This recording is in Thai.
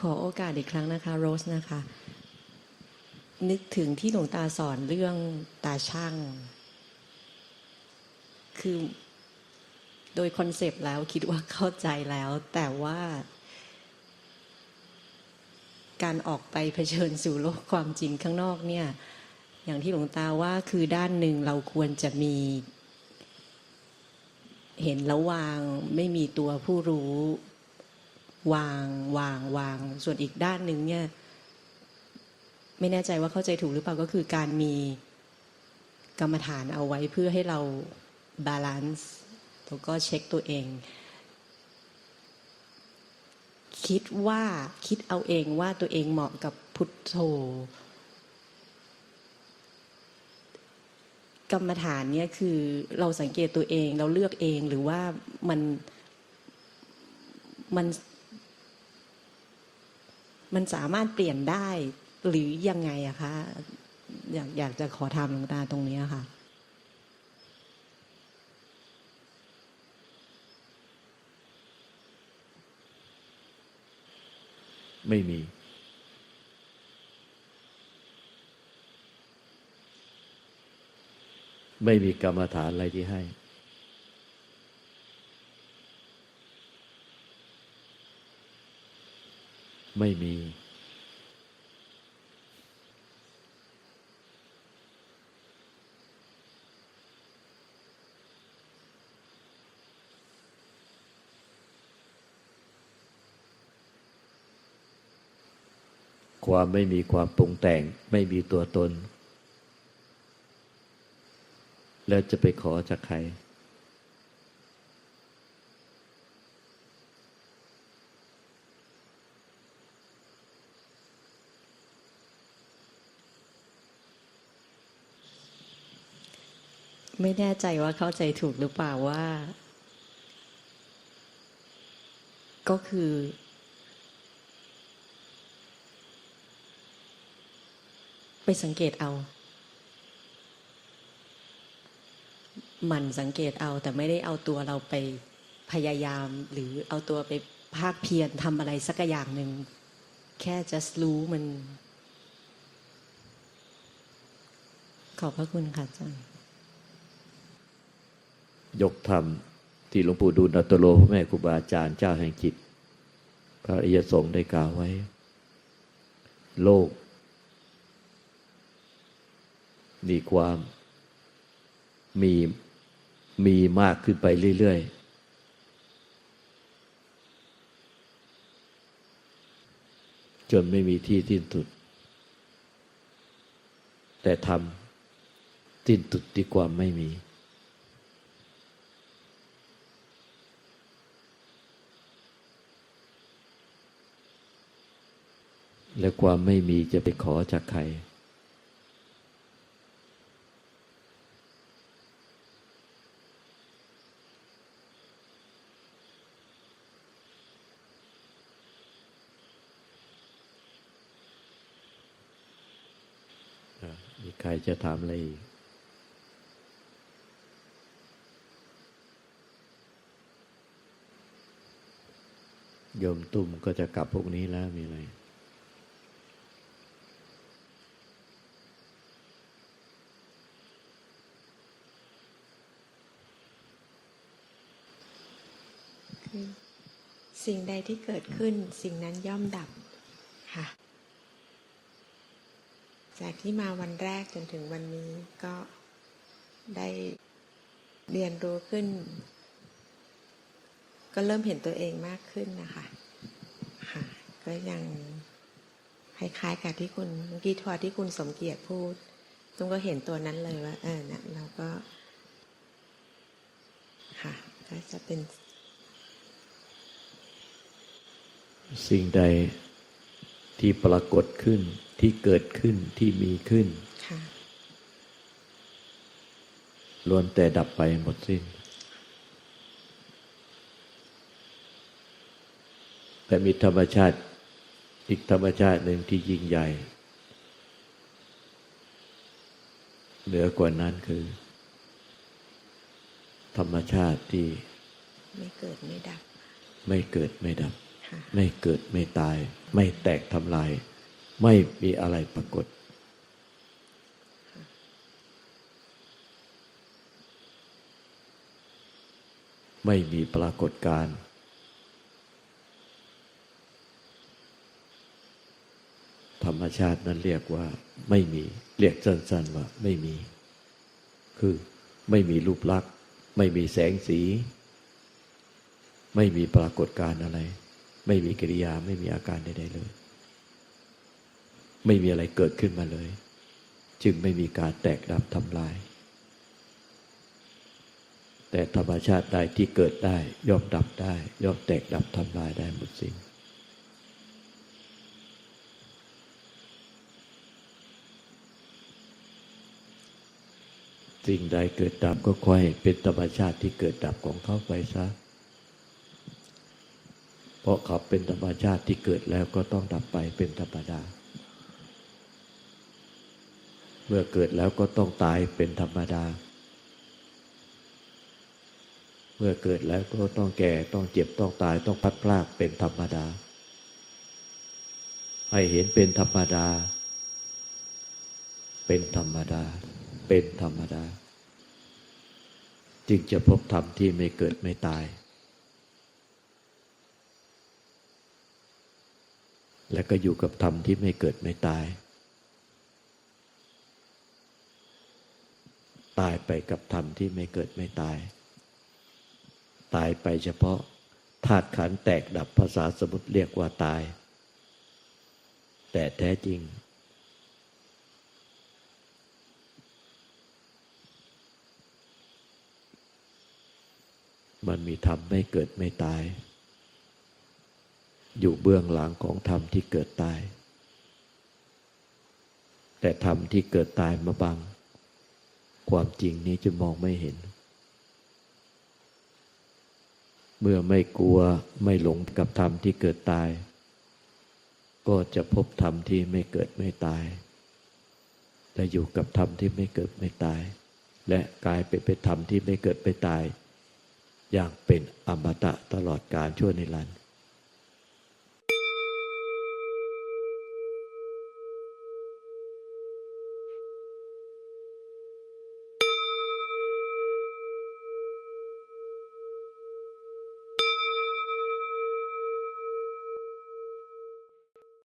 ขอโอกาสอีกครั้งนะคะ โรสนะคะ นึกถึงที่หลวงตาสอนเรื่องตาช่าง คือโดยคอนเซปต์แล้วคิดว่าเข้าใจแล้ว แต่ว่า การออกไปเผชิญสู่โลกความจริงข้างนอกเนี่ย อย่างที่หลวงตาว่าคือด้านหนึ่งเราควรจะมี เห็นแล้ววางไม่มีตัวผู้รู้ วางวางวาง ส่วนอีกด้านหนึ่งเนี่ย ไม่แน่ใจว่าเข้าใจถูกหรือเปล่าก็คือการมีกรรมฐานเอาไว้เพื่อให้เราบาลานซ์แล้วก็เช็คตัวเอง คิดว่าคิดเอาเองว่าตัวเองเหมาะกับพุทโธกรรมฐานเนี่ยคือเราสังเกตตัวเองเราเลือกเองหรือว่ามันมัน มันสามารถเปลี่ยนได้หรือยังไงอะคะ อยากอยากจะขอถามหลวงตาตรงนี้ค่ะไม่มี ไม่มีกรรมฐานอะไรที่ให้ ไม่มี ความไม่มีความปรุงแต่งไม่มีตัวตน แล้วจะไปขอจากใคร ไม่แน่ใจว่าเข้าใจถูกหรือเปล่าว่า ก็คือ ไปสังเกตเอาหมั่นสังเกตเอาแต่ไม่ได้เอาตัวเราไปพยายาม หรือเอาตัวไปภาคเพียรทำอะไรสักอย่างหนึ่ง แค่ just รู้มัน ขอบพระคุณค่ะอาจารย์ ยกธรรมที่หลวงปู่ดูลนัตโลพระแม่ครูบาอาจารย์เจ้าแห่งจิต พระอิยสงฆ์ได้กล่าวไว้ โลก มีความมีมีมากขึ้นไปเรื่อย ๆ จนไม่มีที่สิ้นสุด แต่ทำสิ้นสุดที่ความไม่มี และความไม่มีจะไปขอจากใคร มีใครจะถามอะไรอีกโยมตุ่มก็จะกลับพวกนี้แล้วมีอะไร คือ สิ่งใดที่เกิดขึ้นสิ่งนั้นย่อมดับค่ะ จากที่มาวันแรกจนถึงวันนี้ก็ได้เรียนรู้ขึ้น ก็เริ่มเห็นตัวเองมากขึ้นนะคะค่ะ ก็ยังคล้ายๆกับที่คุณเมื่อกี้ทวที่คุณสมเกียรติพูดตุ้มก็เห็นตัวนั้นเลยว่า เออนะเราก็ ค่ะ ก็จะเป็น สิ่งใดที่ปรากฏขึ้นที่เกิดขึ้นที่มีขึ้นค่ะล้วนแต่ดับไปหมดสิ้น แต่มีธรรมชาติอีกธรรมชาติหนึ่งที่ยิ่งใหญ่ เหนือกว่านั้นคือ ธรรมชาติที่ ไม่เกิดไม่ดับ ไม่เกิดไม่ดับค่ะ ไม่เกิดไม่ตาย ไม่แตกทำลาย ไม่มีอะไรปรากฏ ไม่มีปรากฏการณ์ธรรมชาตินั้นเรียกว่าไม่มี เรียกสั้นๆว่าไม่มี คือไม่มีรูปลักษณ์ ไม่มีแสงสี ไม่มีปรากฏการณ์อะไร ไม่มีกิริยาไม่มีอาการใดๆเลย ไม่มีอะไรเกิดขึ้นมาเลย จึงไม่มีการแตกดับทำลาย แต่ธรรมชาติใดที่เกิดได้ย่อมดับได้ ย่อมแตกดับทำลายได้หมดสิ้นสิ่งใดเกิดดับก็ค่อยเป็นธรรมชาติที่เกิดดับของเขาไปซะ เพราะเขาเป็นธรรมชาติที่เกิดแล้วก็ต้องดับไปเป็นธรรมดา เมื่อเกิดแล้วก็ต้องตายเป็นธรรมดา เมื่อเกิดแล้วก็ต้องแก่ต้องเจ็บต้องตายต้องพัดพลากเป็นธรรมดา ให้เห็นเป็นธรรมดา เป็นธรรมดา เป็นธรรมดา จึงจะพบธรรมที่ไม่เกิดไม่ตาย และก็อยู่กับธรรมที่ไม่เกิดไม่ตาย ตายไปกับธรรมที่ไม่เกิดไม่ตาย ตายไปเฉพาะธาตุขันแตกดับภาษาสมุติเรียกว่าตาย แต่แท้จริง มันมีธรรมไม่เกิดไม่ตาย อยู่เบื้องหลังของธรรมที่เกิดตาย แต่ธรรมที่เกิดตายมาบัง ความจริงนี้จะมองไม่เห็น เมื่อไม่กลัวไม่หลงกับธรรมที่เกิดตาย ก็จะพบธรรมที่ไม่เกิดไม่ตายและอยู่กับธรรมที่ไม่เกิดไม่ตาย และกลายไปเป็นธรรมที่ไม่เกิดไม่ตาย อย่างเป็นอมตะตลอดกาลชั่วนิรันดร์